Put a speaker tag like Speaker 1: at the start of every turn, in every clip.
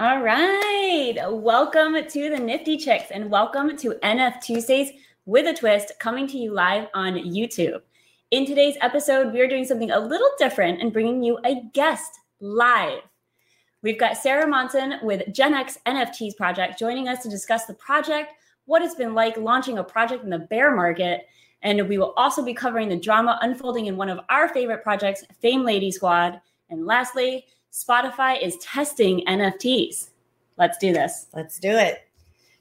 Speaker 1: All right. Welcome to the Nifty Chicks and welcome to NFTuesdays with a twist coming to you live on YouTube. In today's episode, we are doing something a little different and bringing you a guest live. We've got Sarah Monson with Gen X NFTs Project joining us to discuss the project, what it's been like launching a project in the bear market, and we will also be covering the drama unfolding in one of our favorite projects, Fame Lady Squad. And lastly, Spotify is testing NFTs. Let's do this.
Speaker 2: Let's do it.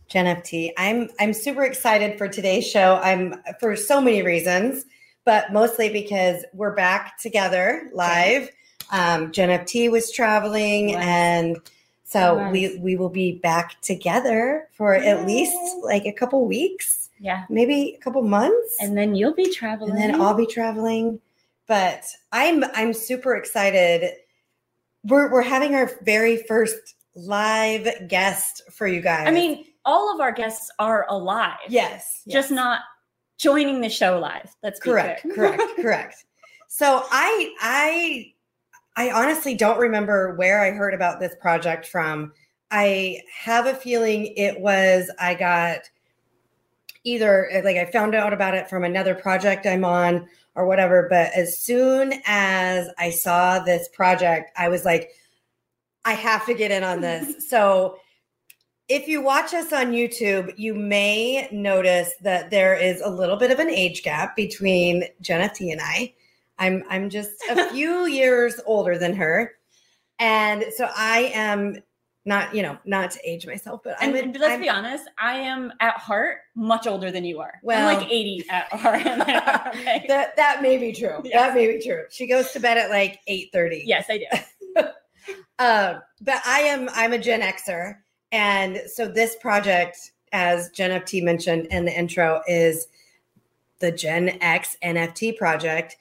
Speaker 2: GenFT. I'm I'm super excited for today's show. I'm for so many reasons, but mostly because we're back together live. Um, GenFT was traveling, and so we we will be back together for Yay. at least like a couple weeks.
Speaker 1: Yeah,
Speaker 2: maybe a couple months,
Speaker 1: and then you'll be traveling,
Speaker 2: and then I'll be traveling. But I'm I'm super excited we're we're having our very first live guest for you guys.
Speaker 1: I mean, all of our guests are alive.
Speaker 2: Yes,
Speaker 1: just
Speaker 2: yes.
Speaker 1: not joining the show live. That's
Speaker 2: correct. Correct. correct. So I I I honestly don't remember where I heard about this project from. I have a feeling it was I got either like I found out about it from another project I'm on or whatever. But as soon as I saw this project, I was like, I have to get in on this. so if you watch us on YouTube, you may notice that there is a little bit of an age gap between Jenna T and I. I'm I'm just a few years older than her. And so I am not you know not to age myself but
Speaker 1: i'm
Speaker 2: and
Speaker 1: let's
Speaker 2: I'm,
Speaker 1: be honest i am at heart much older than you are. Well I'm like 80 at heart.
Speaker 2: Okay. that that may be true. Yes. that may be true. She goes to bed at like 8 30
Speaker 1: yes i do.
Speaker 2: Uh, but i am i'm a gen xer and so this project as gen ft mentioned in the intro is the gen x nft project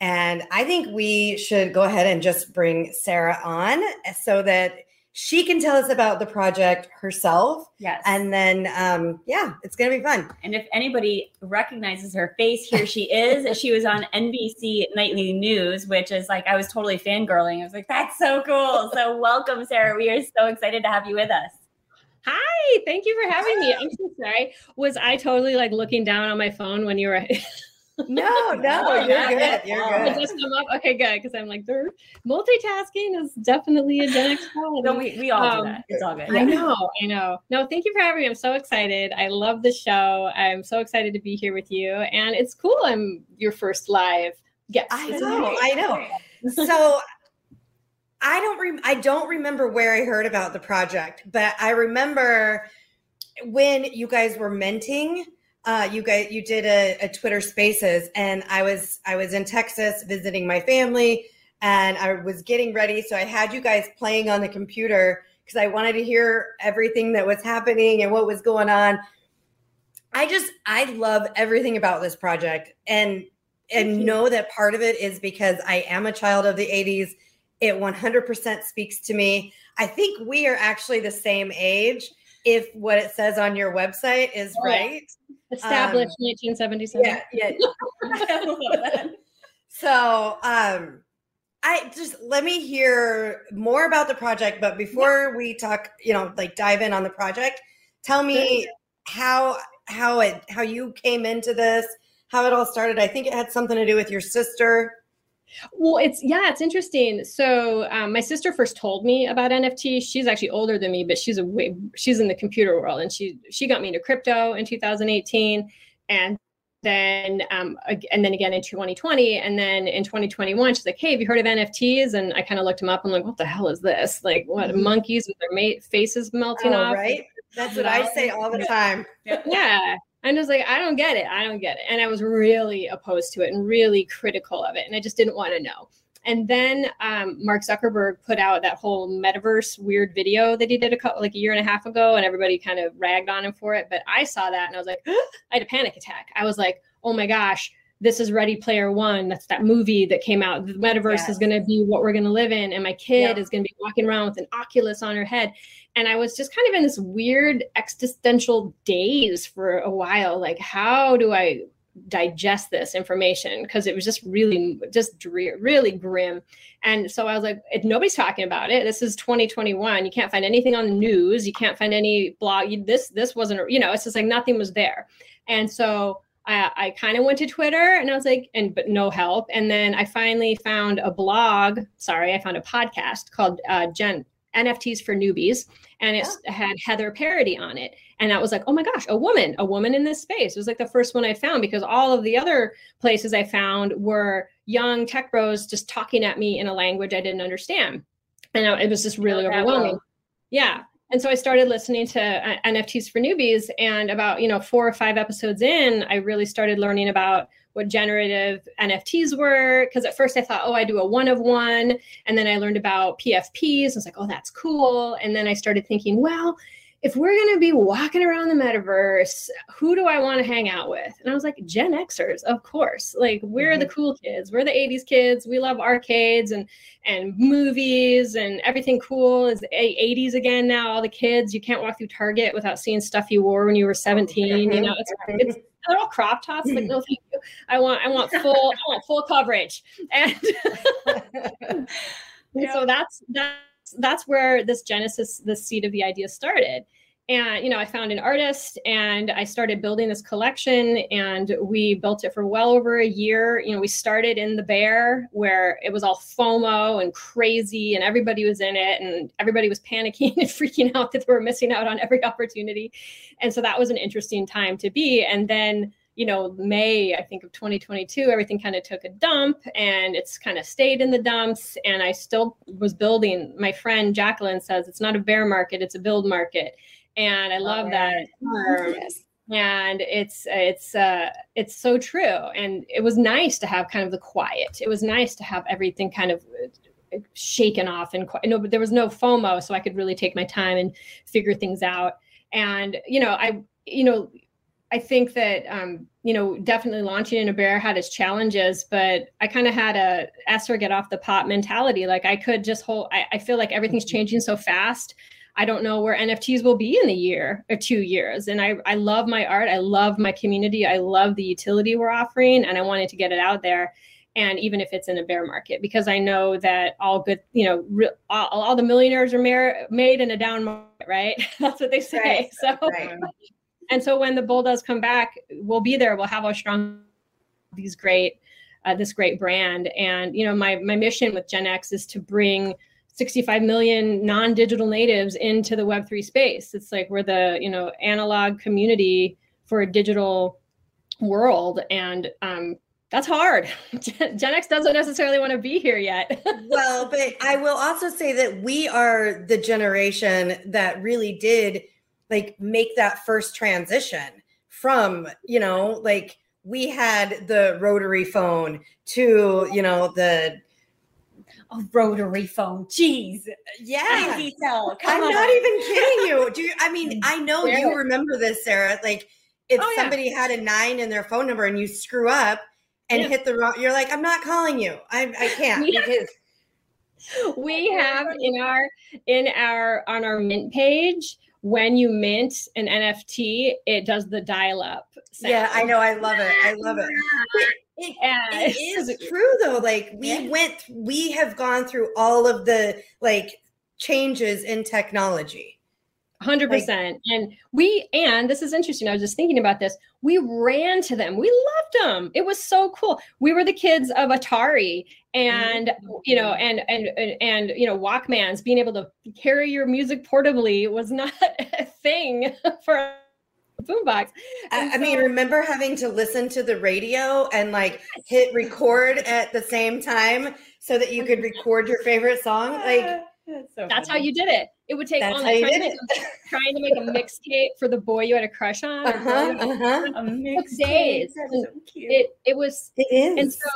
Speaker 2: and i think we should go ahead and just bring sarah on so that she can tell us about the project herself.
Speaker 1: Yes.
Speaker 2: And then, um, yeah, it's going to be fun.
Speaker 1: And if anybody recognizes her face, here she is. she was on NBC Nightly News, which is like, I was totally fangirling. I was like, that's so cool. So, welcome, Sarah. We are so excited to have you with us.
Speaker 3: Hi, thank you for having me. I'm so sorry. Was I totally like looking down on my phone when you were
Speaker 2: no, no, you're good. You're good.
Speaker 3: It just come up. Okay, good. Because I'm like, they're multitasking is definitely a Gen X quality.
Speaker 1: no, we, we all um, do that. It's all good.
Speaker 3: I know, I know. No, thank you for having me. I'm so excited. I love the show. I'm so excited to be here with you. And it's cool. I'm your first live guest.
Speaker 2: I know, I know. So I don't rem- I don't remember where I heard about the project, but I remember when you guys were minting uh, you guys you did a, a Twitter Spaces, and I was I was in Texas visiting my family, and I was getting ready, so I had you guys playing on the computer because I wanted to hear everything that was happening and what was going on. I just I love everything about this project, and and know that part of it is because I am a child of the 80s. It 100% speaks to me. I think we are actually the same age if what it says on your website is oh, right.
Speaker 3: Established um, 1977.
Speaker 2: Yeah, yeah. so, um, I just let me hear more about the project. But before yeah. we talk, you know, like dive in on the project, tell me how how it how you came into this, how it all started. I think it had something to do with your sister.
Speaker 3: Well, it's yeah, it's interesting. So um, my sister first told me about NFT. She's actually older than me, but she's a way, she's in the computer world, and she she got me into crypto in 2018, and then um, and then again in 2020, and then in 2021, she's like, "Hey, have you heard of NFTs?" And I kind of looked them up. I'm like, "What the hell is this? Like, what mm-hmm. monkeys with their mate faces melting oh, off?"
Speaker 2: Right. That's what I say all the time.
Speaker 3: yeah and I was like, I don't get it. I don't get it. And I was really opposed to it and really critical of it. And I just didn't want to know. And then um, Mark Zuckerberg put out that whole metaverse weird video that he did a couple like a year and a half ago, and everybody kind of ragged on him for it. But I saw that and I was like, I had a panic attack. I was like, oh my gosh, this is Ready Player One. That's that movie that came out. The metaverse yes. is going to be what we're going to live in, and my kid yeah. is going to be walking around with an Oculus on her head. And I was just kind of in this weird existential daze for a while. Like, how do I digest this information because it was just really just drear, really grim and so i was like nobody's talking about it this is 2021 you can't find anything on the news you can't find any blog this this wasn't you know it's just like nothing was there and so I, I kind of went to Twitter and I was like, and but no help. And then I finally found a blog. Sorry, I found a podcast called uh, Gen NFTs for Newbies, and it yeah. had Heather Parady on it. And that was like, oh my gosh, a woman, a woman in this space. It was like the first one I found because all of the other places I found were young tech bros just talking at me in a language I didn't understand. And it was just really overwhelming. Yeah. And so I started listening to uh, NFTs for newbies. And about, you know, four or five episodes in, I really started learning about what generative NFTs were. Because at first I thought, oh, I do a one of one. And then I learned about PFPs. I was like, oh, that's cool. And then I started thinking, well, if we're going to be walking around the metaverse, who do I want to hang out with? And I was like, Gen Xers, of course. Like we're mm-hmm. the cool kids. We're the 80s kids. We love arcades and and movies and everything cool is 80s again now. All the kids, you can't walk through Target without seeing stuff you wore when you were 17. You know, it's, it's they're all crop tops. Like, no, thank you. I want I want full I want full coverage. And, and so that's that's where this genesis, the seed of the idea started. And you know, I found an artist and I started building this collection and we built it for well over a year. You know, we started in the bear where it was all FOMO and crazy and everybody was in it and everybody was panicking and freaking out that they were missing out on every opportunity. And so that was an interesting time to be. And then you know, May, I think of 2022, everything kind of took a dump and it's kind of stayed in the dumps. And I still was building. My friend Jacqueline says it's not a bear market, it's a build market. And I love that term. Yes. And it's it's uh it's so true. And it was nice to have kind of the quiet. It was nice to have everything kind of uh, shaken off and no, but there was no FOMO, so I could really take my time and figure things out. And you know, I you know I think that um, you know definitely launching in a bear had its challenges, but I kind of had a ask or get off the pot mentality. Like I could just hold. I, I, feel like everything's mm-hmm. changing so fast. I don't know where NFTs will be in a year or two years. And I I love my art. I love my community. I love the utility we're offering, and I wanted to get it out there. And even if it's in a bear market, because I know that all good, you know, re- all, all, the millionaires are mar- made in a down market, right? That's what they say. Right. So. Right and so when the bull does come back, we'll be there. We'll have our strong these great uh, this great brand. And you know, my my mission with Gen X is to bring 65 million non-digital natives into the Web3 space. It's like we're the you know analog community for a digital world, and um, that's hard. Gen X doesn't necessarily want to be here yet.
Speaker 2: well, but I will also say that we are the generation that really did like make that first transition from you know like we had the rotary phone to you know the
Speaker 1: a rotary phone. Jeez.
Speaker 2: Yeah. I'm on. not even kidding you. Do you, I mean, I know you remember this, Sarah. Like if oh, somebody yeah. had a nine in their phone number and you screw up and yeah. hit the wrong, you're like, I'm not calling you. I, I can't yeah. because
Speaker 3: we have in our in our on our mint page when you mint an NFT, it does the dial up.
Speaker 2: Yeah, I know. I love it. I love it. It, it is true though. Like we yeah. went, we have gone through all of the like changes in technology.
Speaker 3: 100% and we and this is interesting i was just thinking about this we ran to them we loved them it was so cool we were the kids of atari and mm-hmm. you know and and and, and you know walkmans being able to carry your music portably was not a thing for boombox.
Speaker 2: I, so, I mean, remember having to listen to the radio and like hit record at the same time so that you could record your favorite song? Like
Speaker 3: that's, so That's how you did it. It would take That's all trying, to trying to make a mixtape for the boy you had a crush on. Uh-huh, uh-huh. A mix days. So it it was
Speaker 2: it is.
Speaker 3: And so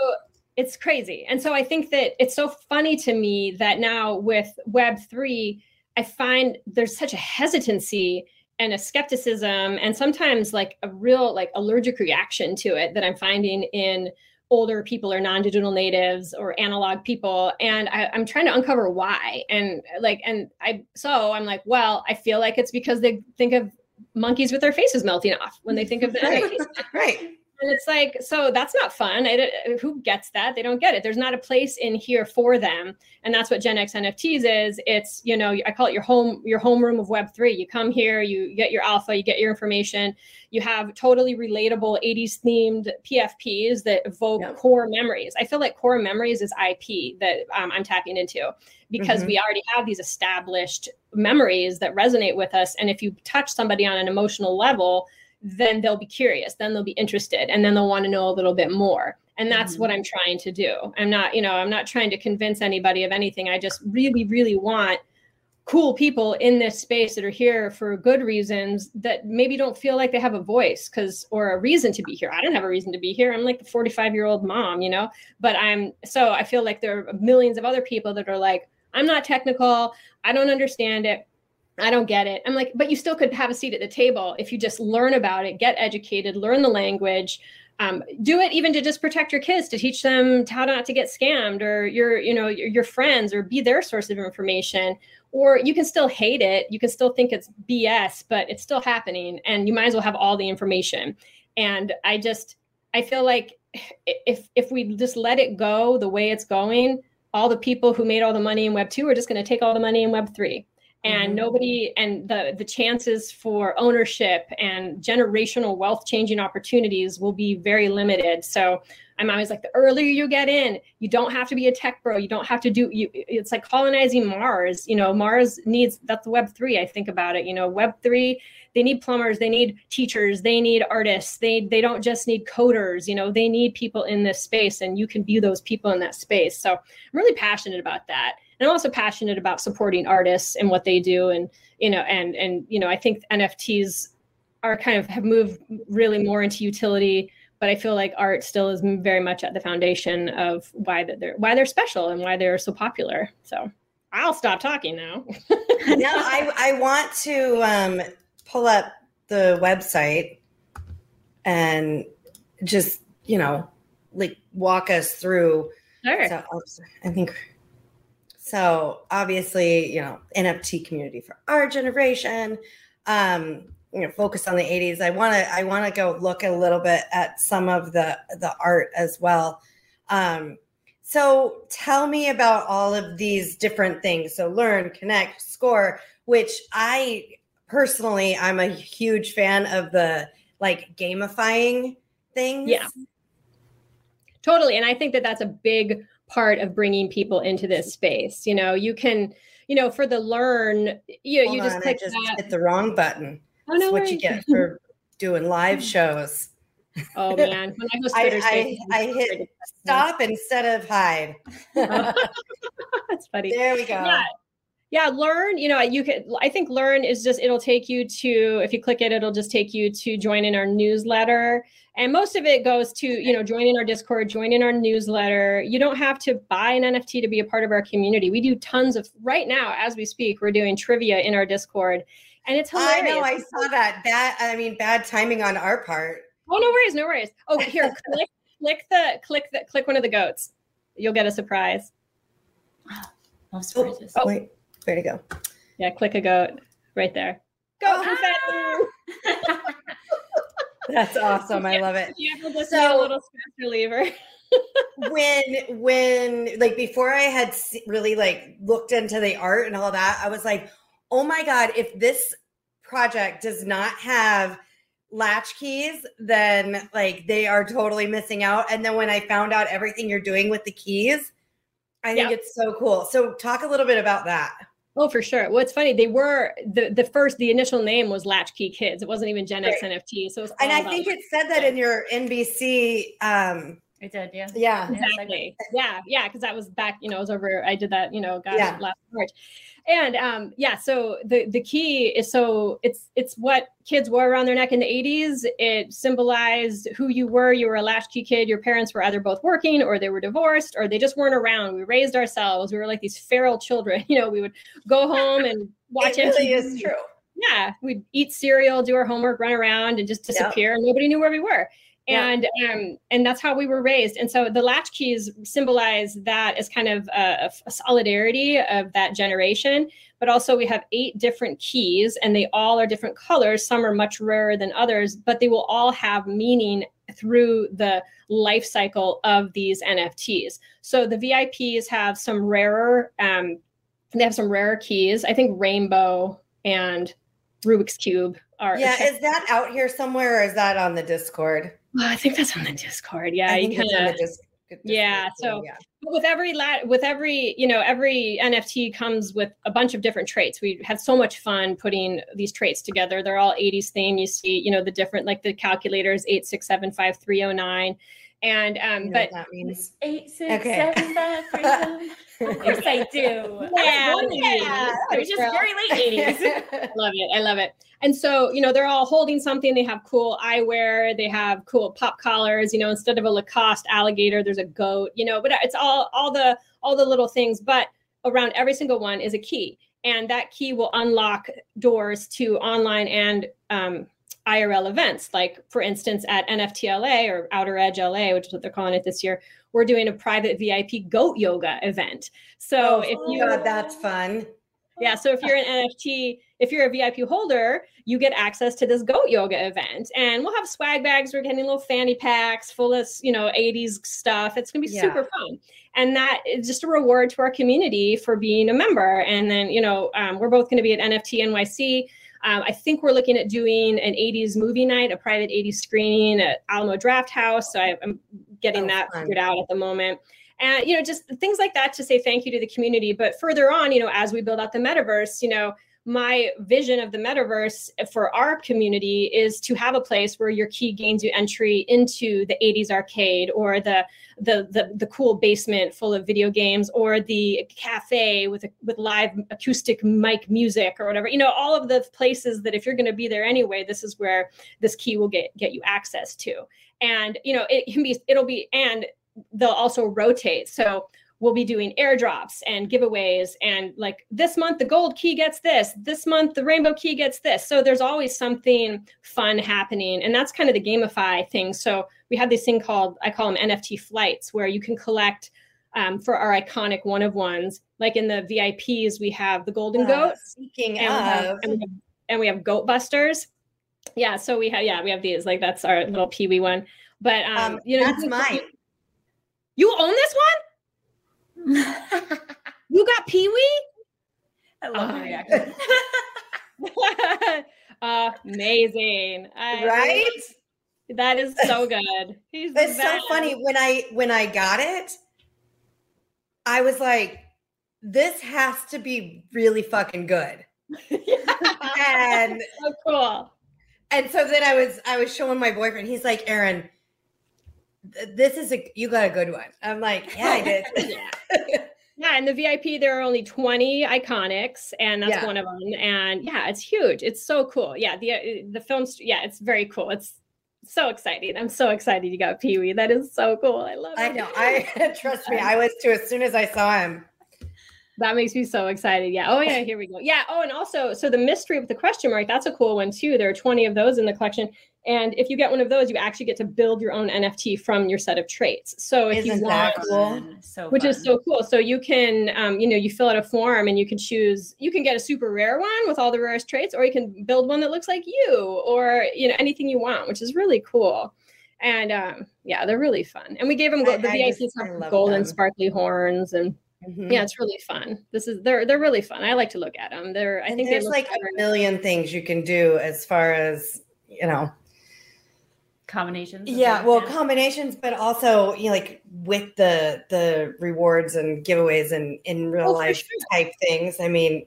Speaker 3: it's crazy. And so I think that it's so funny to me that now with Web three, I find there's such a hesitancy and a skepticism and sometimes like a real like allergic reaction to it that I'm finding in older people or non-digital natives or analog people and I, am trying to uncover why and like and i so i'm like well i feel like it's because they think of monkeys with their faces melting off when they think of the
Speaker 2: right, right.
Speaker 3: And it's like, so that's not fun. I, who gets that? They don't get it. There's not a place in here for them. And that's what Gen X NFTs is. It's, you know, I call it your home, your homeroom of Web3. You come here, you get your alpha, you get your information. You have totally relatable 80s themed PFPs that evoke yeah. core memories. I feel like core memories is IP that um, I'm tapping into because mm-hmm. we already have these established memories that resonate with us. And if you touch somebody on an emotional level, then they'll be curious, then they'll be interested, and then they'll want to know a little bit more. And that's mm-hmm. what I'm trying to do. I'm not, you know, I'm not trying to convince anybody of anything. I just really, really want cool people in this space that are here for good reasons that maybe don't feel like they have a voice because or a reason to be here. I don't have a reason to be here. I'm like the 45 year old mom, you know, but I'm so I feel like there are millions of other people that are like, I'm not technical. I don't understand it. I don't get it. I'm like, but you still could have a seat at the table if you just learn about it, get educated, learn the language, um, do it even to just protect your kids, to teach them how not to get scammed, or your, you know, your, your friends, or be their source of information. Or you can still hate it, you can still think it's BS, but it's still happening, and you might as well have all the information. And I just, I feel like if if we just let it go the way it's going, all the people who made all the money in Web two are just going to take all the money in Web three and mm-hmm. nobody and the the chances for ownership and generational wealth changing opportunities will be very limited. So i'm always like the earlier you get in you don't have to be a tech bro. You don't have to do you it's like colonizing mars. You know mars needs that's web 3 i think about it. You know web 3 they need plumbers they need teachers they need artists. They they don't just need coders. You know they need people in this space and you can be those people in that space. So i'm really passionate about that and I'm also passionate about supporting artists and what they do. And, you know, and, and, you know, I think NFTs are kind of have moved really more into utility, but I feel like art still is very much at the foundation of why that they're, why they're special and why they're so popular. So I'll stop talking now.
Speaker 2: no, I, I want to um, pull up the website and just, you know, like walk us through.
Speaker 3: Sure. So
Speaker 2: I think so obviously, you know, NFT community for our generation. Um, you know, focus on the 80s. I want to I want to go look a little bit at some of the the art as well. Um, so tell me about all of these different things. So learn, connect, score, which I personally I'm a huge fan of the like gamifying things.
Speaker 3: Yeah. Totally. And I think that that's a big part of bringing people into this space. You know, you can, you know, for the learn, you know, you just
Speaker 2: on,
Speaker 3: click
Speaker 2: I just that. hit the wrong button.
Speaker 3: Oh, no
Speaker 2: That's what you get for doing live shows.
Speaker 3: Oh man, when
Speaker 2: I I, I, I hit stop instead of hide.
Speaker 3: That's funny.
Speaker 2: There we go.
Speaker 3: Yeah. Yeah, learn, you know, you can I think learn is just it'll take you to if you click it, it'll just take you to join in our newsletter and most of it goes to you know join in our discord join in our newsletter you don't have to buy an nft to be a part of our community we do tons of right now as we speak we're doing trivia in our discord and it's hilarious.
Speaker 2: I know I saw that. that I mean bad timing on our part.
Speaker 3: Oh no worries, no worries. Oh here, click click the click the click one of the goats. You'll get a surprise.
Speaker 1: Oh, surprises.
Speaker 2: Oh, wait, where to go?
Speaker 3: Yeah, click a goat right there. Goat ah!
Speaker 2: That's awesome. I love it.
Speaker 3: You ever just so, a little stress reliever?
Speaker 2: when when like before I had really like looked into the art and all that, I was like, oh my god, if this project does not have latch keys, then like they are totally missing out. And then when I found out everything you're doing with the keys, I think it's so cool. So talk a little bit about that.
Speaker 3: Oh, for sure. Well, it's funny. They were the the first. The initial name was Latchkey Kids. It wasn't even Gen X right. NFT. So,
Speaker 2: and I think it said that in your NBC. Um,
Speaker 1: it did, yeah.
Speaker 2: Yeah,
Speaker 3: exactly. Yeah, yeah, because that was back. You know, it was over. I did that. You know, gosh, yeah. last March, and um, yeah. So the the key is so it's it's what kids wore around their neck in the 80s. It symbolized who you were. You were a latchkey kid. Your parents were either both working or they were divorced or they just weren't around. We raised ourselves. We were like these feral children. You know, we would go home and watch
Speaker 2: it. Really is true.
Speaker 3: Yeah, we'd eat cereal, do our homework, run around, and just disappear. Yep. Nobody knew where we were and yeah. um, and that's how we were raised and so the latchkeys symbolize that as kind of a, a, solidarity of that generation but also we have eight different keys and they all are different colors some are much rarer than others but they will all have meaning through the life cycle of these NFTs. So the VIPs have some rarer, um, they have some rarer keys. I think Rainbow and Rubik's Cube are.
Speaker 2: Yeah, is that out here somewhere or is that on the Discord?
Speaker 3: Oh, I think that's on the Discord. Yeah, you kind of. Yeah, so yeah. with every lat with every you know every nft comes with a bunch of different traits we had so much fun putting these traits together they're all 80s theme you see you know the different like the calculators 8675 and um but
Speaker 2: that means
Speaker 1: eight six okay. seven five three yes i do yeah, yeah. it was just very late 80s
Speaker 3: love it i love it and so, you know, they're all holding something. They have cool eyewear. They have cool pop collars. You know, instead of a Lacoste alligator, there's a goat. You know, but it's all all the all the little things. But around every single one is a key, and that key will unlock doors to online and um, IRL events. Like for instance, at NFTLA or Outer Edge LA, which is what they're calling it this year, we're doing a private VIP goat yoga event. So
Speaker 2: oh,
Speaker 3: if
Speaker 2: you God, that's fun.
Speaker 3: Yeah. So if you're an NFT, if you're a VIP holder, you get access to this goat yoga event. And we'll have swag bags. We're getting little fanny packs full of, you know, 80s stuff. It's gonna be yeah. super fun. And that is just a reward to our community for being a member. And then, you know, um, we're both gonna be at NFT NYC. Um, I think we're looking at doing an 80s movie night, a private 80s screening at Alamo Drafthouse. So I, am getting oh, that fun. figured out at the moment and you know just things like that to say thank you to the community but further on you know as we build out the metaverse you know my vision of the metaverse for our community is to have a place where your key gains you entry into the 80s arcade or the the the, the cool basement full of video games or the cafe with a, with live acoustic mic music or whatever you know all of the places that if you're going to be there anyway this is where this key will get get you access to and you know it can be it'll be and they'll also rotate. So we'll be doing airdrops and giveaways and like this month the gold key gets this this month the rainbow key gets this. So there's always something fun happening and that's kind of the gamify thing. So we have this thing called i call them nft flights where you can collect um, for our iconic one of ones. Like in the vips we have the golden uh, goat.
Speaker 2: speaking
Speaker 3: and,
Speaker 2: of.
Speaker 3: We have, and, we have, and we have goat busters. Yeah so we have yeah we have these like that's our little peewee one. But um, um you know
Speaker 2: that's mine.
Speaker 3: you own this one? you got Pee Wee?
Speaker 1: I love uh, the reaction.
Speaker 3: Amazing.
Speaker 2: I, right?
Speaker 3: That is so good.
Speaker 2: He's it's so funny when I when I got it, I was like, this has to be really fucking good. and
Speaker 3: so cool.
Speaker 2: And so then I was I was showing my boyfriend. He's like, Erin, this is a you got a good one. I'm like, yeah, I did.
Speaker 3: yeah. yeah, and the VIP there are only 20 iconics, and that's yeah. one of them. And yeah, it's huge. It's so cool. Yeah, the the films. Yeah, it's very cool. It's so exciting. I'm so excited you got Pee Wee. That is so cool. I love it.
Speaker 2: I know. I trust me. I was too. As soon as I saw him,
Speaker 3: that makes me so excited. Yeah. Oh, yeah. Here we go. Yeah. Oh, and also, so the mystery with the question mark, that's a cool one too. There are 20 of those in the collection. And if you get one of those, you actually get to build your own NFT from your set of traits. So if
Speaker 2: Isn't
Speaker 3: you
Speaker 2: want, cool?
Speaker 3: so which is so cool. So you can, um, you know, you fill out a form and you can choose, you can get a super rare one with all the rarest traits, or you can build one that looks like you or, you know, anything you want, which is really cool. And um, yeah, they're really fun. And we gave them the VIPs have golden them. sparkly horns and Mm-hmm. Yeah, it's really fun. This is they're they're really fun. I like to look at them. They're I and think
Speaker 2: there's like a million things you can do as far as you know
Speaker 1: combinations.
Speaker 2: Yeah, well, combinations, but also you know like with the the rewards and giveaways and in real oh, life sure. type things. I mean,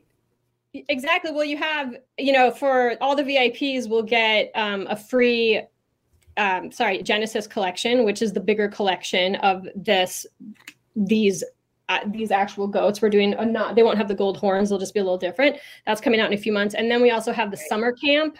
Speaker 3: exactly. Well, you have you know for all the VIPs, we'll get um, a free. Um, sorry, Genesis collection, which is the bigger collection of this these uh, these actual goats. We're doing a not, they won't have the gold horns. They'll just be a little different. That's coming out in a few months. And then we also have the summer camp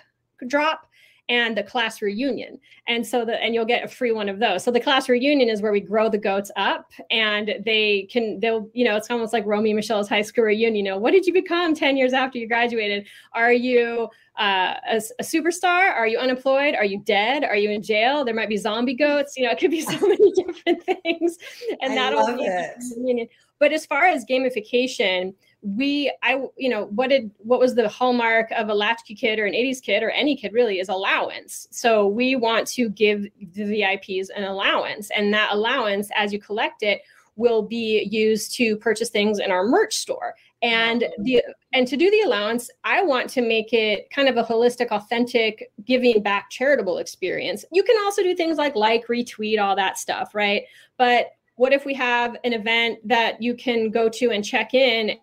Speaker 3: drop and the class reunion. And so the and you'll get a free one of those. So the class reunion is where we grow the goats up and they can they'll you know it's almost like Romy Michele's high school reunion. You know, what did you become 10 years after you graduated? Are you uh, a, a, superstar? Are you unemployed? Are you dead? Are you in jail? There might be zombie goats. You know, it could be so many different things. And
Speaker 2: I that'll be
Speaker 3: it. But as far as gamification, we i you know what did what was the hallmark of a latchkey kid or an 80s kid or any kid really is allowance. So we want to give the vips an allowance and that allowance as you collect it will be used to purchase things in our merch store. And the and to do the allowance i want to make it kind of a holistic authentic giving back charitable experience. You can also do things like like retweet all that stuff right? But what if we have an event that you can go to and check in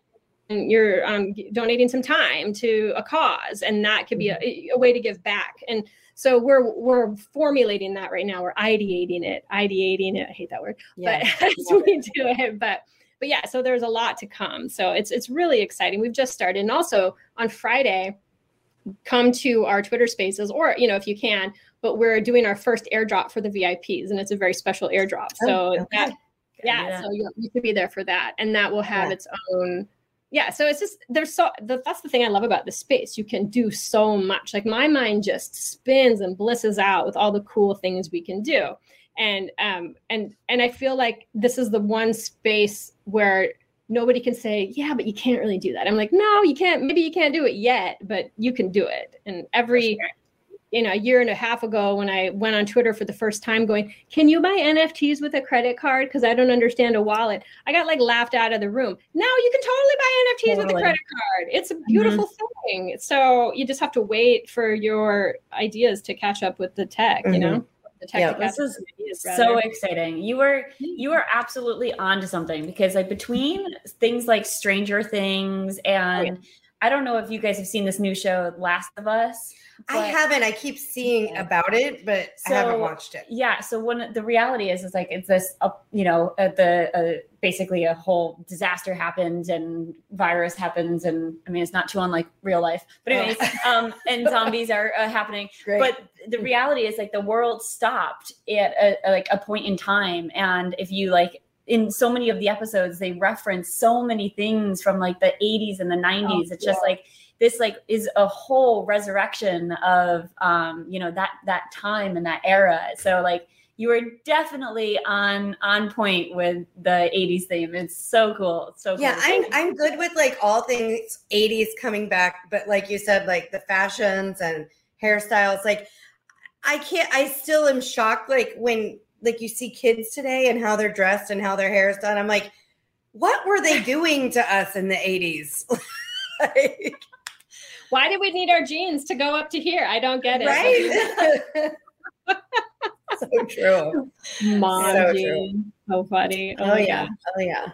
Speaker 3: you're um, donating some time to a cause and that could be a, mm-hmm. a, way to give back. And so we're we're formulating that right now. We're ideating it ideating it. I hate that word. Yeah, but as we do it but but yeah so there's a lot to come. So it's it's really exciting. We've just started. And also on friday come to our twitter spaces or you know if you can but we're doing our first airdrop for the vips and it's a very special airdrop. Oh, so okay. that yeah, yeah, so you, you could be there for that. And that will have yeah. its own yeah so it's just there's so that's the thing i love about the space. You can do so much. Like my mind just spins and blisses out with all the cool things we can do. And um and and i feel like this is the one space where nobody can say yeah but you can't really do that. I'm like no you can't maybe you can't do it yet but you can do it. And every you know, a year and a half ago when I went on Twitter for the first time going, Can you buy NFTs with a credit card? Because I don't understand a wallet. I got like laughed out of the room. Now you can totally buy NFTs totally. with a credit card. It's a beautiful mm-hmm. thing. So you just have to wait for your ideas to catch up with the tech, mm-hmm. you know?
Speaker 1: yeah, this is so exciting. You were you are absolutely on to something because like between things like Stranger Things and oh, yeah. I don't know if you guys have seen this new show Last of Us.
Speaker 2: I haven't. I keep seeing about it, but so, I haven't watched it.
Speaker 1: Yeah. So one, the reality is, is like it's this, uh, you know, uh, the uh, basically a whole disaster happened and virus happens, and I mean it's not too unlike real life, but oh. anyways, oh. um, and zombies are uh, happening. Great. But the reality is, like the world stopped at a, a, like a point in time, and if you like in so many of the episodes they reference so many things from like the 80s and the 90s oh, it's just like this like is a whole resurrection of um you know that that time and that era. So like you are definitely on on point with the 80s theme. It's so cool. So cool.
Speaker 2: yeah i'm i'm good with like all things 80s coming back but like you said like the fashions and hairstyles like i can't i still am shocked like when like you see kids today and how they're dressed and how their hair is done. I'm like what were they doing to us in the 80s
Speaker 3: like, why do we need our jeans to go up to here? I don't get it.
Speaker 2: Right? so true.
Speaker 3: Mom so jeans. True. So funny.
Speaker 2: Oh, oh yeah. Oh yeah.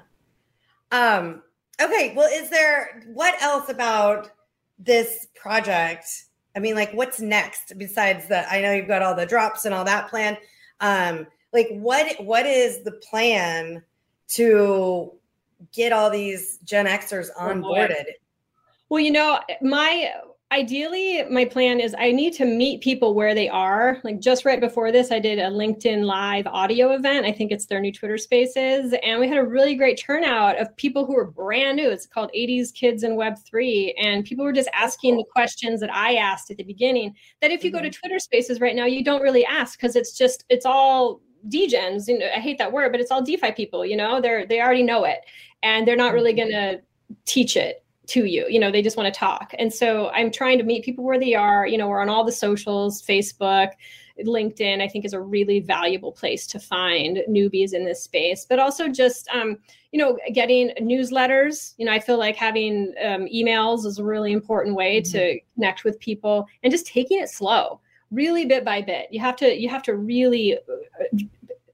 Speaker 2: Um, okay. Well, is there what else about this project? I mean, like what's next besides that? I know you've got all the drops and all that plan. Um, like what what is the plan to get all these Gen Xers oh, onboarded?
Speaker 3: Well, you know, my ideally my plan is I need to meet people where they are. Like just right before this, I did a LinkedIn live audio event. I think it's their new Twitter spaces. And we had a really great turnout of people who were brand new. It's called 80s Kids in Web 3. And people were just asking the questions that I asked at the beginning that if you go to mm-hmm. Twitter spaces right now, you don't really ask because it's just, it's all degens. You know, I hate that word, but it's all DeFi people, you know, they're they already know it. And they're not really mm-hmm. gonna teach it to you you know they just want to talk. And so i'm trying to meet people where they are you know we're on all the socials facebook linkedin i think is a really valuable place to find newbies in this space. But also just um, you know getting newsletters you know i feel like having um, emails is a really important way mm-hmm. to connect with people and just taking it slow really bit by bit. You have to you have to really uh,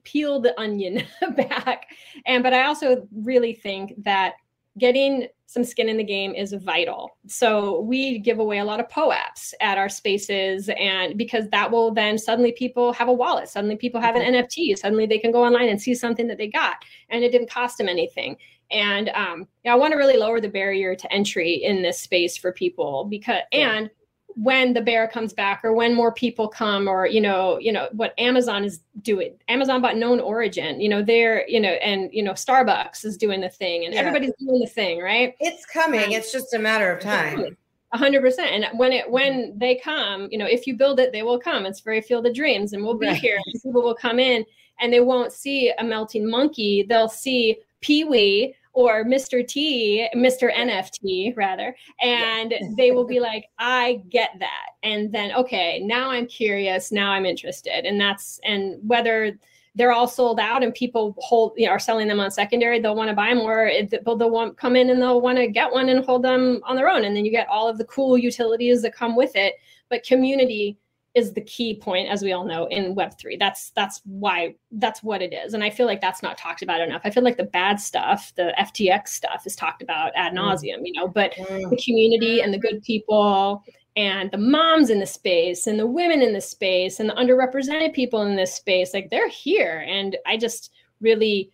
Speaker 3: peel the onion back. And but i also really think that getting some skin in the game is vital. So we give away a lot of POAPs at our spaces, and because that will then suddenly people have a wallet, suddenly people have an NFT, suddenly they can go online and see something that they got, and it didn't cost them anything. And um, I want to really lower the barrier to entry in this space for people because and when the bear comes back or when more people come or you know you know what amazon is doing. Amazon bought KnownOrigin you know they're you know and you know starbucks is doing the thing and yeah. everybody's doing the thing right?
Speaker 2: It's coming. Um, it's just a matter of time.
Speaker 3: a hundred percent. And when it when they come you know if you build it they will come. It's very field of dreams and we'll be right. here people will come in and they won't see a melting monkey. They'll see pee-wee or Mr. T, Mr. NFT rather, and yeah. they will be like, I get that. And then, okay, now I'm curious, now I'm interested. And that's, and whether they're all sold out and people hold you know, are selling them on secondary they'll want to buy more they'll, they'll want come in and they'll want to get one and hold them on their own and then you get all of the cool utilities that come with it but community is the key point as we all know in web3 that's that's why that's what it is and i feel like that's not talked about enough i feel like the bad stuff the ftx stuff is talked about ad mm. nauseum you know but mm. the community and the good people and the moms in the space and the women in the space and the underrepresented people in this space like they're here and i just really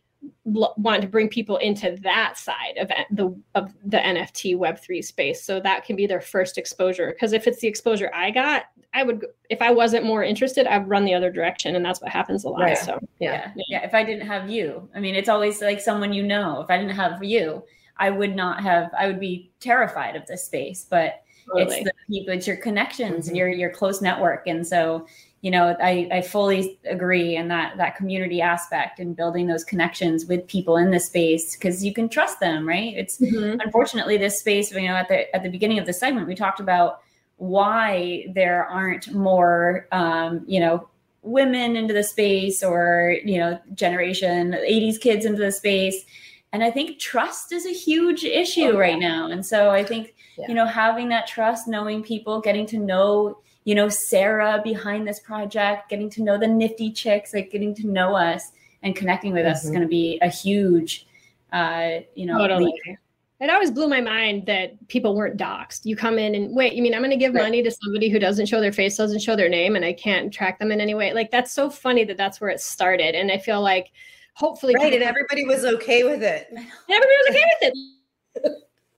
Speaker 3: l- want to bring people into that side of the of the nft web3 space so that can be their first exposure because if it's the exposure i got i would if i wasn't more interested i'd run the other direction and that's what happens a lot right. so
Speaker 1: yeah. yeah yeah if i didn't have you i mean it's always like someone you know if i didn't have you i would not have i would be terrified of this space but Totally. It's the people, it's your connections mm-hmm. your your close network. And so, you know, I, I fully agree in that that community aspect and building those connections with people in this space because you can trust them, right? It's mm-hmm. unfortunately this space, you know, at the at the beginning of the segment, we talked about why there aren't more um, you know, women into the space or, you know, generation 80s kids into the space. And I think trust is a huge issue oh, yeah. right now. And so I think yeah. you know having that trust knowing people getting to know you know sarah behind this project getting to know the nifty chicks like getting to know us and connecting with mm-hmm. us is mm-hmm. going to be a huge uh you know totally.
Speaker 3: It always blew my mind that people weren't doxxed. You come in and wait, you mean I'm going to give right. money to somebody who doesn't show their face, doesn't show their name, and I can't track them in any way? Like, that's so funny that that's where it started. And I feel like hopefully.
Speaker 2: Right. And everybody was okay with it.
Speaker 3: Everybody was okay with it.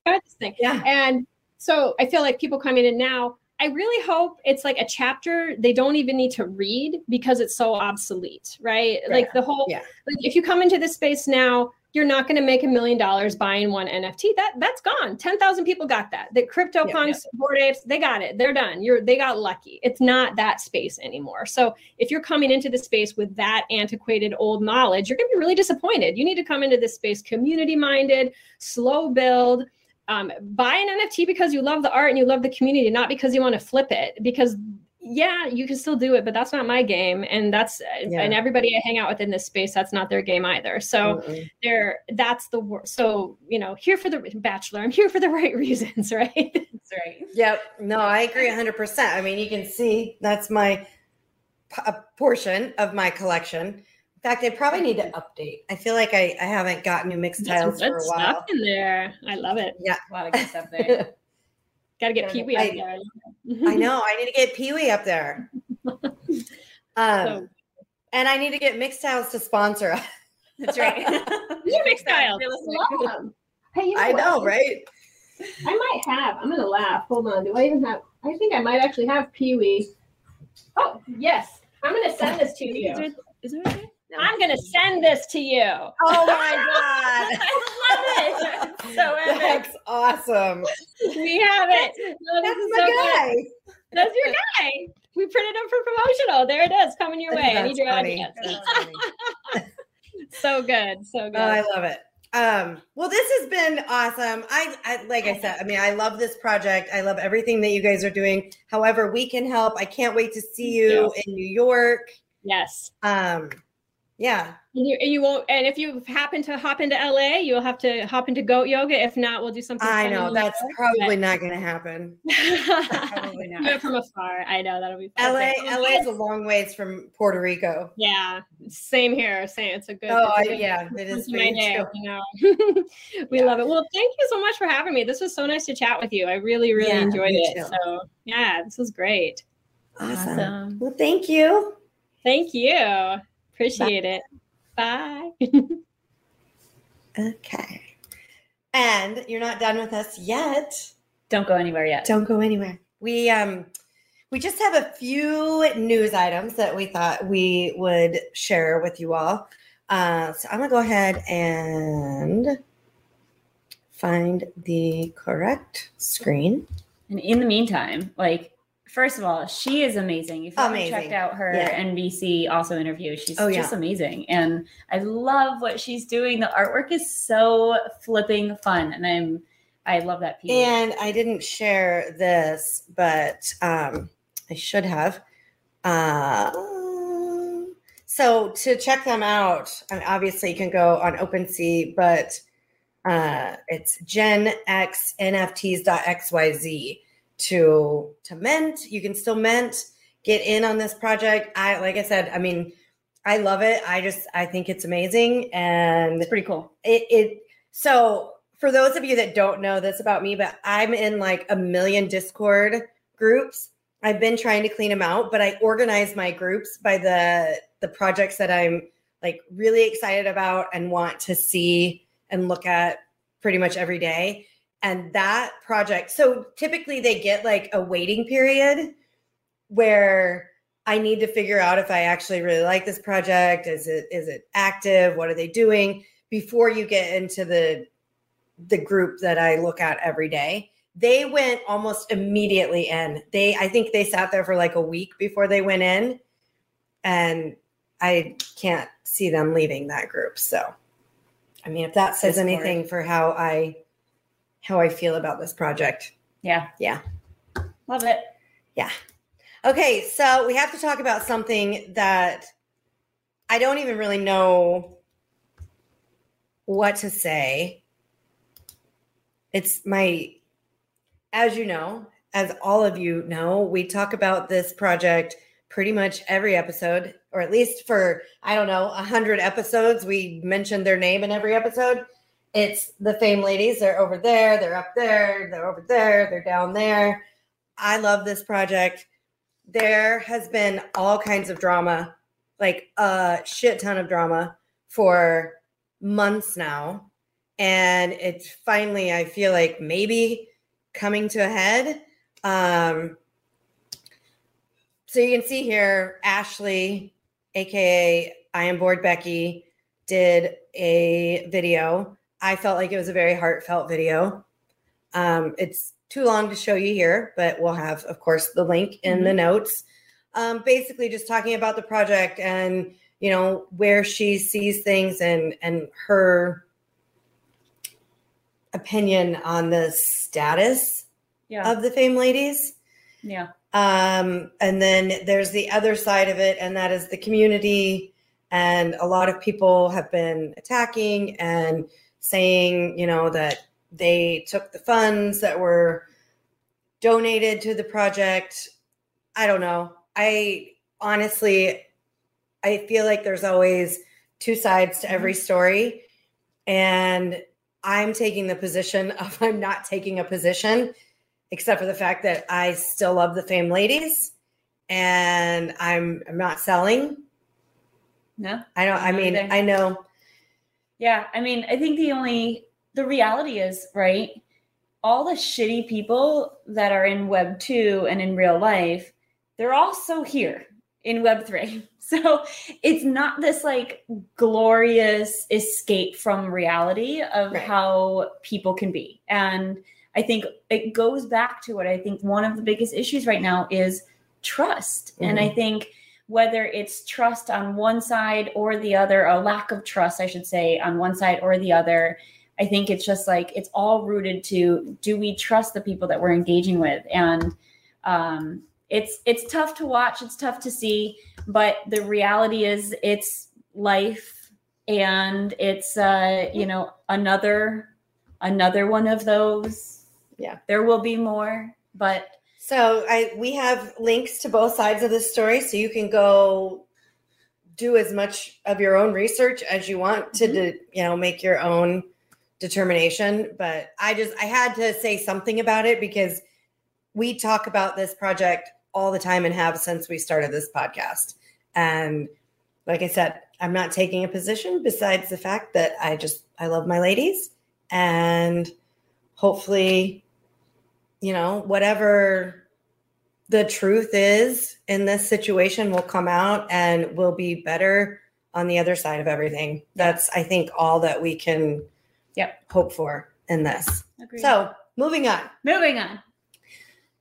Speaker 3: this thing. Yeah. And so I feel like people coming in now, I really hope it's like a chapter they don't even need to read because it's so obsolete, right? Yeah. Like the whole, yeah. like if you come into this space now, you're not going to make a million dollars buying one NFT. That that's gone. Ten thousand people got that. The crypto yeah, punks, yeah. bored apes, they got it. They're done. You're they got lucky. It's not that space anymore. So if you're coming into the space with that antiquated old knowledge, you're going to be really disappointed. You need to come into this space community minded, slow build um, buy an NFT because you love the art and you love the community, not because you want to flip it. Because yeah, you can still do it, but that's not my game, and that's yeah. and everybody I hang out with in this space, that's not their game either. So mm they're that's the word. So you know, here for the bachelor, I'm here for the right reasons, right? That's
Speaker 2: right. Yep. No, I agree 100. percent I mean, you can see that's my a portion of my collection in fact, I probably need to update. I feel like I, I haven't gotten new Mixtiles for a while. Stuff
Speaker 3: in there. I love it.
Speaker 2: Yeah,
Speaker 1: a lot of good stuff there.
Speaker 3: Got to get Pee Wee up there.
Speaker 2: I know. I need to get Pee Wee up there. Um, so. and I need to get Mixtiles to sponsor us.
Speaker 1: That's right.
Speaker 3: you Mixtiles.
Speaker 2: Hey, you know I what? know, right?
Speaker 3: I might have. I'm gonna laugh. Hold on. Do I even have? I think I might actually have Pee Wee. Oh yes, I'm gonna send this to you. Is it, is it okay? I'm going to send this to you.
Speaker 2: Oh my God.
Speaker 3: I love it. so epic.
Speaker 2: That's awesome.
Speaker 3: We have it.
Speaker 2: No, That's my so guy.
Speaker 3: Good. That's your guy. We printed them for promotional. There it is, coming your way. That's I need your funny. so good. So good. Oh,
Speaker 2: I love it. Um, well, this has been awesome. I, I like I said, I mean, I love this project. I love everything that you guys are doing. However, we can help. I can't wait to see you in New York.
Speaker 3: Yes.
Speaker 2: Um, yeah.
Speaker 3: And you, and you won't, and if you happen to hop into LA, you'll have to hop into goat yoga. If not, we'll do something.
Speaker 2: I know that's probably but... not going to happen.
Speaker 3: probably not. from afar. I know that'll be
Speaker 2: fun. LA. LA is a long ways from Puerto Rico.
Speaker 3: Yeah. Same here. Same. It's a good.
Speaker 2: Oh,
Speaker 3: a good,
Speaker 2: yeah. It is.
Speaker 3: My day, you know. we yeah. love it. Well, thank you so much for having me. This was so nice to chat with you. I really, really yeah, enjoyed it. Too. So yeah, this was great.
Speaker 2: Awesome. awesome. Well, thank you.
Speaker 3: Thank you. Appreciate Bye. it. Bye.
Speaker 2: okay. And you're not done with us yet.
Speaker 1: Don't go anywhere yet.
Speaker 2: Don't go anywhere. We um we just have a few news items that we thought we would share with you all. Uh, so I'm gonna go ahead and find the correct screen.
Speaker 1: And in the meantime, like First of all, she is amazing. If you haven't checked out her
Speaker 2: Yeah.
Speaker 1: NBC also interview, she's
Speaker 2: Oh,
Speaker 1: just
Speaker 2: yeah.
Speaker 1: amazing. And I love what she's doing. The artwork is so flipping fun. And I'm I love that piece.
Speaker 2: And I didn't share this, but um, I should have. Uh, so to check them out, I mean, obviously you can go on OpenSea, but uh, it's genxnfts.xyz to to mint. You can still mint, get in on this project. I like I said, I mean, I love it. I just I think it's amazing and
Speaker 1: it's pretty cool.
Speaker 2: it, it so for those of you that don't know this about me but i'm in like a million discord groups i've been trying to clean them out but i organize my groups by the the projects that i'm like really excited about and want to see and look at pretty much every day and that project so typically they get like a waiting period where I need to figure out if I actually really like this project. Is it is it active? What are they doing? Before you get into the the group that I look at every day. They went almost immediately in. They I think they sat there for like a week before they went in. And I can't see them leaving that group. So I mean if that says anything for how I how I feel about this project.
Speaker 1: Yeah.
Speaker 2: Yeah.
Speaker 1: Love it. Yeah.
Speaker 2: Okay, so we have to talk about something that I don't even really know what to say. It's my, as you know, as all of you know, we talk about this project pretty much every episode, or at least for, I don't know, a hundred episodes. We mentioned their name in every episode. It's the Fame Ladies. They're over there, they're up there, they're over there, they're down there. I love this project there has been all kinds of drama, like a shit ton of drama for months now. And it's finally, I feel like maybe coming to a head. Um, so you can see here, Ashley, aka I am bored Becky, did a video. I felt like it was a very heartfelt video. Um, it's too long to show you here, but we'll have, of course, the link in the notes. Um, basically, just talking about the project and you know where she sees things and and her opinion on the status
Speaker 1: Yeah.
Speaker 2: of the Fame Ladies.
Speaker 1: yeah.
Speaker 2: Um, and then there's the other side of it, and that is the community. And a lot of people have been attacking and saying, you know, that they took the funds that were donated to the project. I don't know. I honestly, I feel like there's always two sides to every mm-hmm. story. And I'm taking the position of I'm not taking a position except for the fact that I still love the Fame Ladies, and I'm I'm not selling.
Speaker 1: No.
Speaker 2: I don't. I mean,
Speaker 1: neither.
Speaker 2: I know.
Speaker 1: Yeah, I mean, I think the only the reality is, right? All the shitty people that are in web 2 and in real life, they're also here in web 3. So, it's not this like glorious escape from reality of
Speaker 2: Right.
Speaker 1: how people can be. And I think it goes back to what I think one of the biggest issues right now is trust. And I mm-hmm. think whether it's trust on one side or the other, a lack of trust, I should say, on one side or the other, I think it's just like it's all rooted to do we trust the people that we're engaging with? And um, it's it's tough to watch, it's tough to see, but the reality is it's life and it's uh, you know, another another one of those.
Speaker 2: Yeah.
Speaker 1: There will be more, but
Speaker 2: So I we have links to both sides of this story, so you can go do as much of your own research as you want to,
Speaker 1: Mhm.
Speaker 2: de- you know, make your own determination. But I just I had to say something about it because we talk about this project all the time and have since we started this podcast. And like I said, I'm not taking a position besides the fact that I just I love my ladies and hopefully you know whatever the truth is in this situation will come out and will be better on the other side of everything. That's I think all that we can
Speaker 1: Yep.
Speaker 2: hope for in this.
Speaker 1: Agreed.
Speaker 2: So, moving on.
Speaker 1: moving on.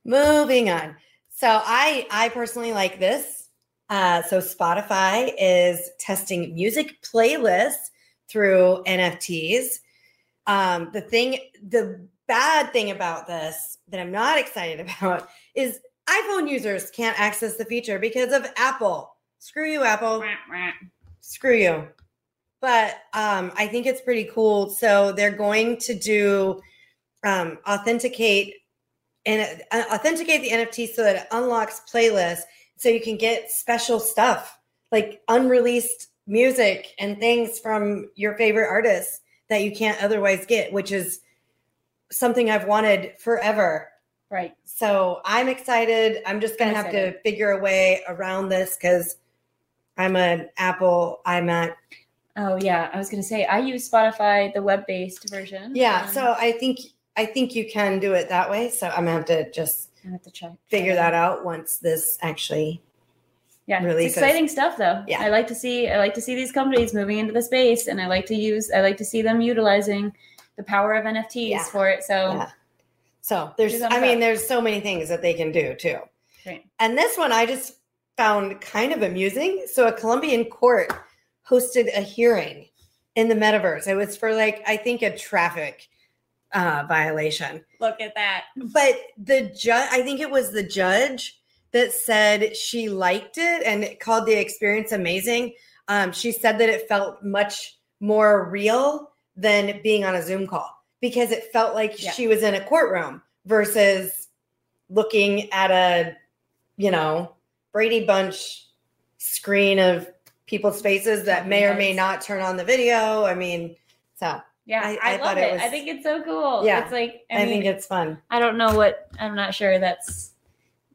Speaker 2: Moving on. So I I personally like this. Uh, so Spotify is testing music playlists through NFTs. Um, the thing, the bad thing about this that I'm not excited about is iPhone users can't access the feature because of Apple. Screw you, Apple. Screw you. But um, I think it's pretty cool. So they're going to do um, authenticate and uh, authenticate the NFT so that it unlocks playlists so you can get special stuff like unreleased music and things from your favorite artists that you can't otherwise get, which is something I've wanted forever.
Speaker 1: Right.
Speaker 2: So I'm excited. I'm just gonna have
Speaker 1: excited.
Speaker 2: to figure a way around this because I'm an Apple iMac.
Speaker 1: Oh yeah, I was gonna say I use Spotify, the web-based version.
Speaker 2: Yeah,
Speaker 1: Um,
Speaker 2: so I think I think you can do it that way. So I'm gonna have to just
Speaker 1: I have to check
Speaker 2: figure that out once this actually.
Speaker 1: Yeah,
Speaker 2: releases.
Speaker 1: it's exciting stuff though.
Speaker 2: Yeah.
Speaker 1: I like to see I like to see these companies moving into the space, and I like to use I like to see them utilizing the power of NFTs
Speaker 2: Yeah.
Speaker 1: for it. So
Speaker 2: Yeah. So there's, I mean, there's so many things that they can do too.
Speaker 1: Right.
Speaker 2: And this one I just found kind of amusing. So a Colombian court hosted a hearing in the metaverse. It was for like, I think a traffic uh, violation.
Speaker 1: look at that.
Speaker 2: But the judge, I think it was the judge that said she liked it and it called the experience amazing. Um, she said that it felt much more real than being on a Zoom call because it felt like
Speaker 1: Yeah.
Speaker 2: she was in a courtroom versus looking at a, you know, Brady Bunch screen of people's faces that may or may not turn on the video. I mean, so
Speaker 1: Yeah,
Speaker 2: I-
Speaker 1: I,
Speaker 2: I
Speaker 1: love
Speaker 2: thought
Speaker 1: it.
Speaker 2: it
Speaker 1: I think it's so cool.
Speaker 2: Yeah.
Speaker 1: it's like I,
Speaker 2: I,
Speaker 1: mean,
Speaker 2: think it's fun.
Speaker 1: I don't know what I'm not sure that's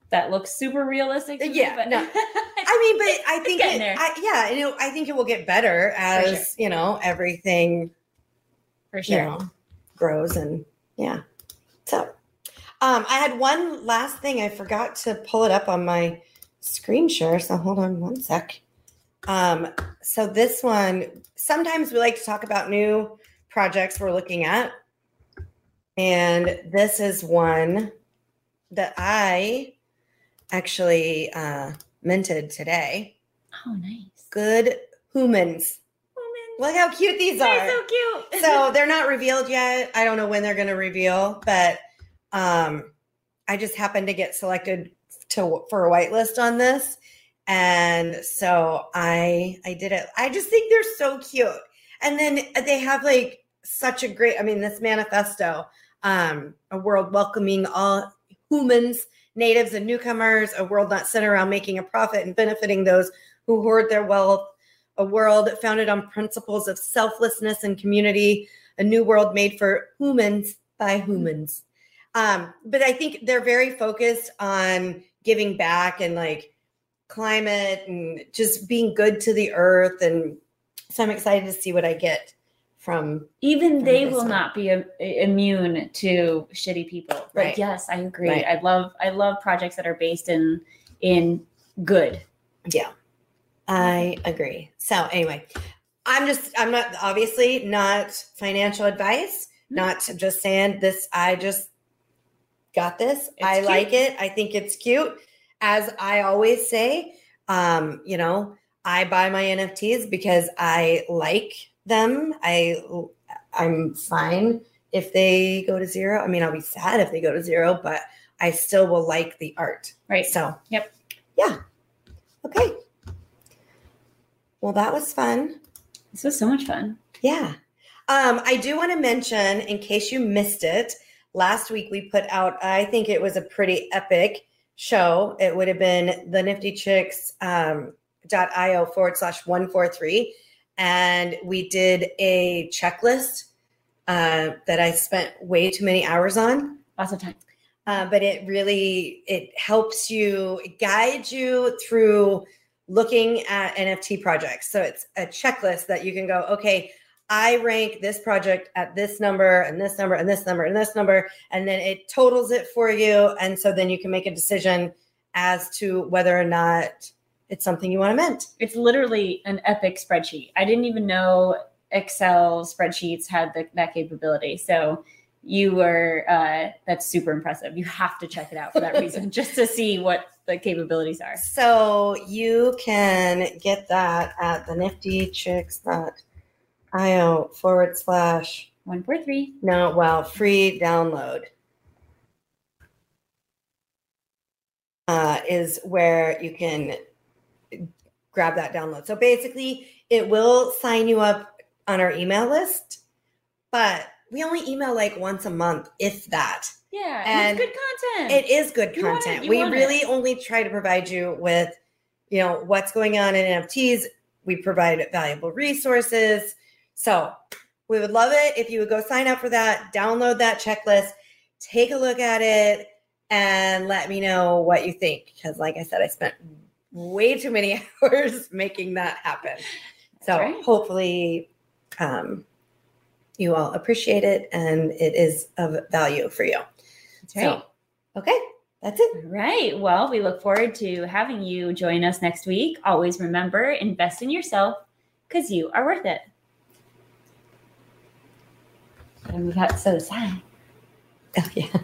Speaker 1: that looks super realistic. To me,
Speaker 2: Yeah,
Speaker 1: but
Speaker 2: no. I mean, but I think it. I, yeah, you know, I think it will get better as you know everything
Speaker 1: for sure.
Speaker 2: you know grows and yeah. So, um, I had one last thing I forgot to pull it up on my screen share. So hold on one sec. Um, so this one, sometimes we like to talk about new projects we're looking at, and this is one that I actually uh, minted today.
Speaker 1: Oh, nice.
Speaker 2: Good humans. Look how cute these are.
Speaker 1: They're so cute.
Speaker 2: so they're not revealed yet. I don't know when they're going to reveal, but um, I just happened to get selected to for a whitelist on this, and so I I did it. I just think they're so cute, and then they have like such a great. I mean, this manifesto, um, a world welcoming all humans, natives, and newcomers, a world not centered around making a profit and benefiting those who hoard their wealth a world founded on principles of selflessness and community, a new world made for humans by humans. Um, but I think they're very focused on giving back and like climate and just being good to the earth. And so I'm excited to see what I get from.
Speaker 1: even
Speaker 2: from
Speaker 1: they will
Speaker 2: one.
Speaker 1: not be im- immune to shitty people. But
Speaker 2: Right.
Speaker 1: yes, I agree.
Speaker 2: Right.
Speaker 1: I love I love projects that are based in in good.
Speaker 2: Yeah, I agree. So anyway, I'm just, I'm not obviously not financial advice,
Speaker 1: Hmm.
Speaker 2: not just saying this. I just got this.
Speaker 1: It's
Speaker 2: I
Speaker 1: cute.
Speaker 2: like it. I think it's cute. As I always say, um, you know, I buy my NFTs because I like them. I I'm fine if they go to zero. I mean, I'll be sad if they go to zero, but I still will like the art.
Speaker 1: Right.
Speaker 2: So,
Speaker 1: Yep.
Speaker 2: Yeah. Okay. Well, that was fun.
Speaker 1: This was so much fun.
Speaker 2: Yeah. Um, I do want to mention, in case you missed it, last week we put out, I think it was a pretty epic show. It would have been the nifty chicks um, dot io forward slash 143. And we did a checklist uh, that I spent way too many hours on.
Speaker 1: Lots of time.
Speaker 2: uh, but it really it helps you it guides you through looking at nft projects so it's a checklist that you can go okay i rank this project at this number and this number and this number and this number and then it totals it for you and so then you can make a decision as to whether or not it's something you want to mint
Speaker 1: It's literally an epic spreadsheet. I didn't even know Excel spreadsheets had the, that capability. So you were uh, that's super impressive. You have to check it out for that reason, just to see what the capabilities are.
Speaker 2: So you can get that at the nifty chicks.io forward slash
Speaker 1: one four three.
Speaker 2: No, well, free download. Uh, is where you can grab that download. So basically, it will sign you up on our email list, but we only email like once a month, if that.
Speaker 1: Yeah, and, it's good content.
Speaker 2: It is good you content. It, we really it. only try to provide you with, you know, what's going on in NFTs. We provide valuable resources. So we would love it if you would go sign up for that, download that checklist, take a look at it, and let me know what you think. Because, like I said, I spent way too many hours making that happen. so right. hopefully, um, you all appreciate it and it is of value for you.
Speaker 1: That's right.
Speaker 2: So, okay. That's it.
Speaker 1: All right. Well, we look forward to having you join us next week. Always remember invest in yourself because you are worth it. And we got so sad.
Speaker 2: Oh, yeah.